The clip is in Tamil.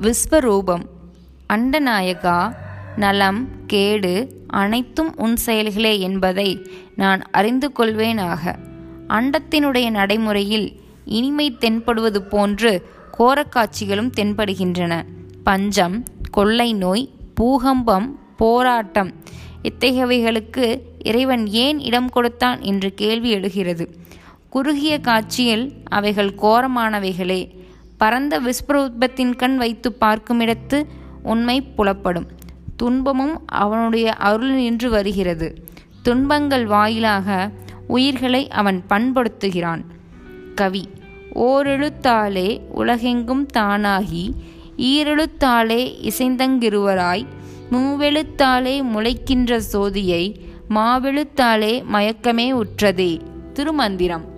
விஸ்வரூபம். அண்டநாயகா நலம் கேடு அனைத்தும் உன் செயல்களே என்பதை நான் அறிந்து கொள்வேனாக. அண்டத்தினுடைய நடைமுறையில் இனிமை தென்படுவது போன்று கோரக்காட்சிகளும் தென்படுகின்றன. பஞ்சம் கொள்ளை நோய் பூகம்பம் போராட்டம் இத்தகையவைகளுக்கு இறைவன் ஏன் இடம் கொடுத்தான் என்று கேள்வி எழுகிறது. குறுகிய காட்சியில் அவைகள் கோரமானவைகளே. பரந்த விஸ்வரூபத்தின் கண் வைத்து பார்க்குமிடத்து உண்மை புலப்படும். துன்பமும் அவனுடைய அருள் நின்று வருகிறது. துன்பங்கள் வாயிலாக உயிர்களை அவன் பண்படுத்துகிறான். கவி ஓரெழுத்தாலே உலகெங்கும் தானாகி ஈரெழுத்தாலே இசைந்தங்கிருவராய் மூவெழுத்தாலே முளைக்கின்ற சோதியை மாவெழுத்தாலே மயக்கமே உற்றதே. திருமந்திரம்.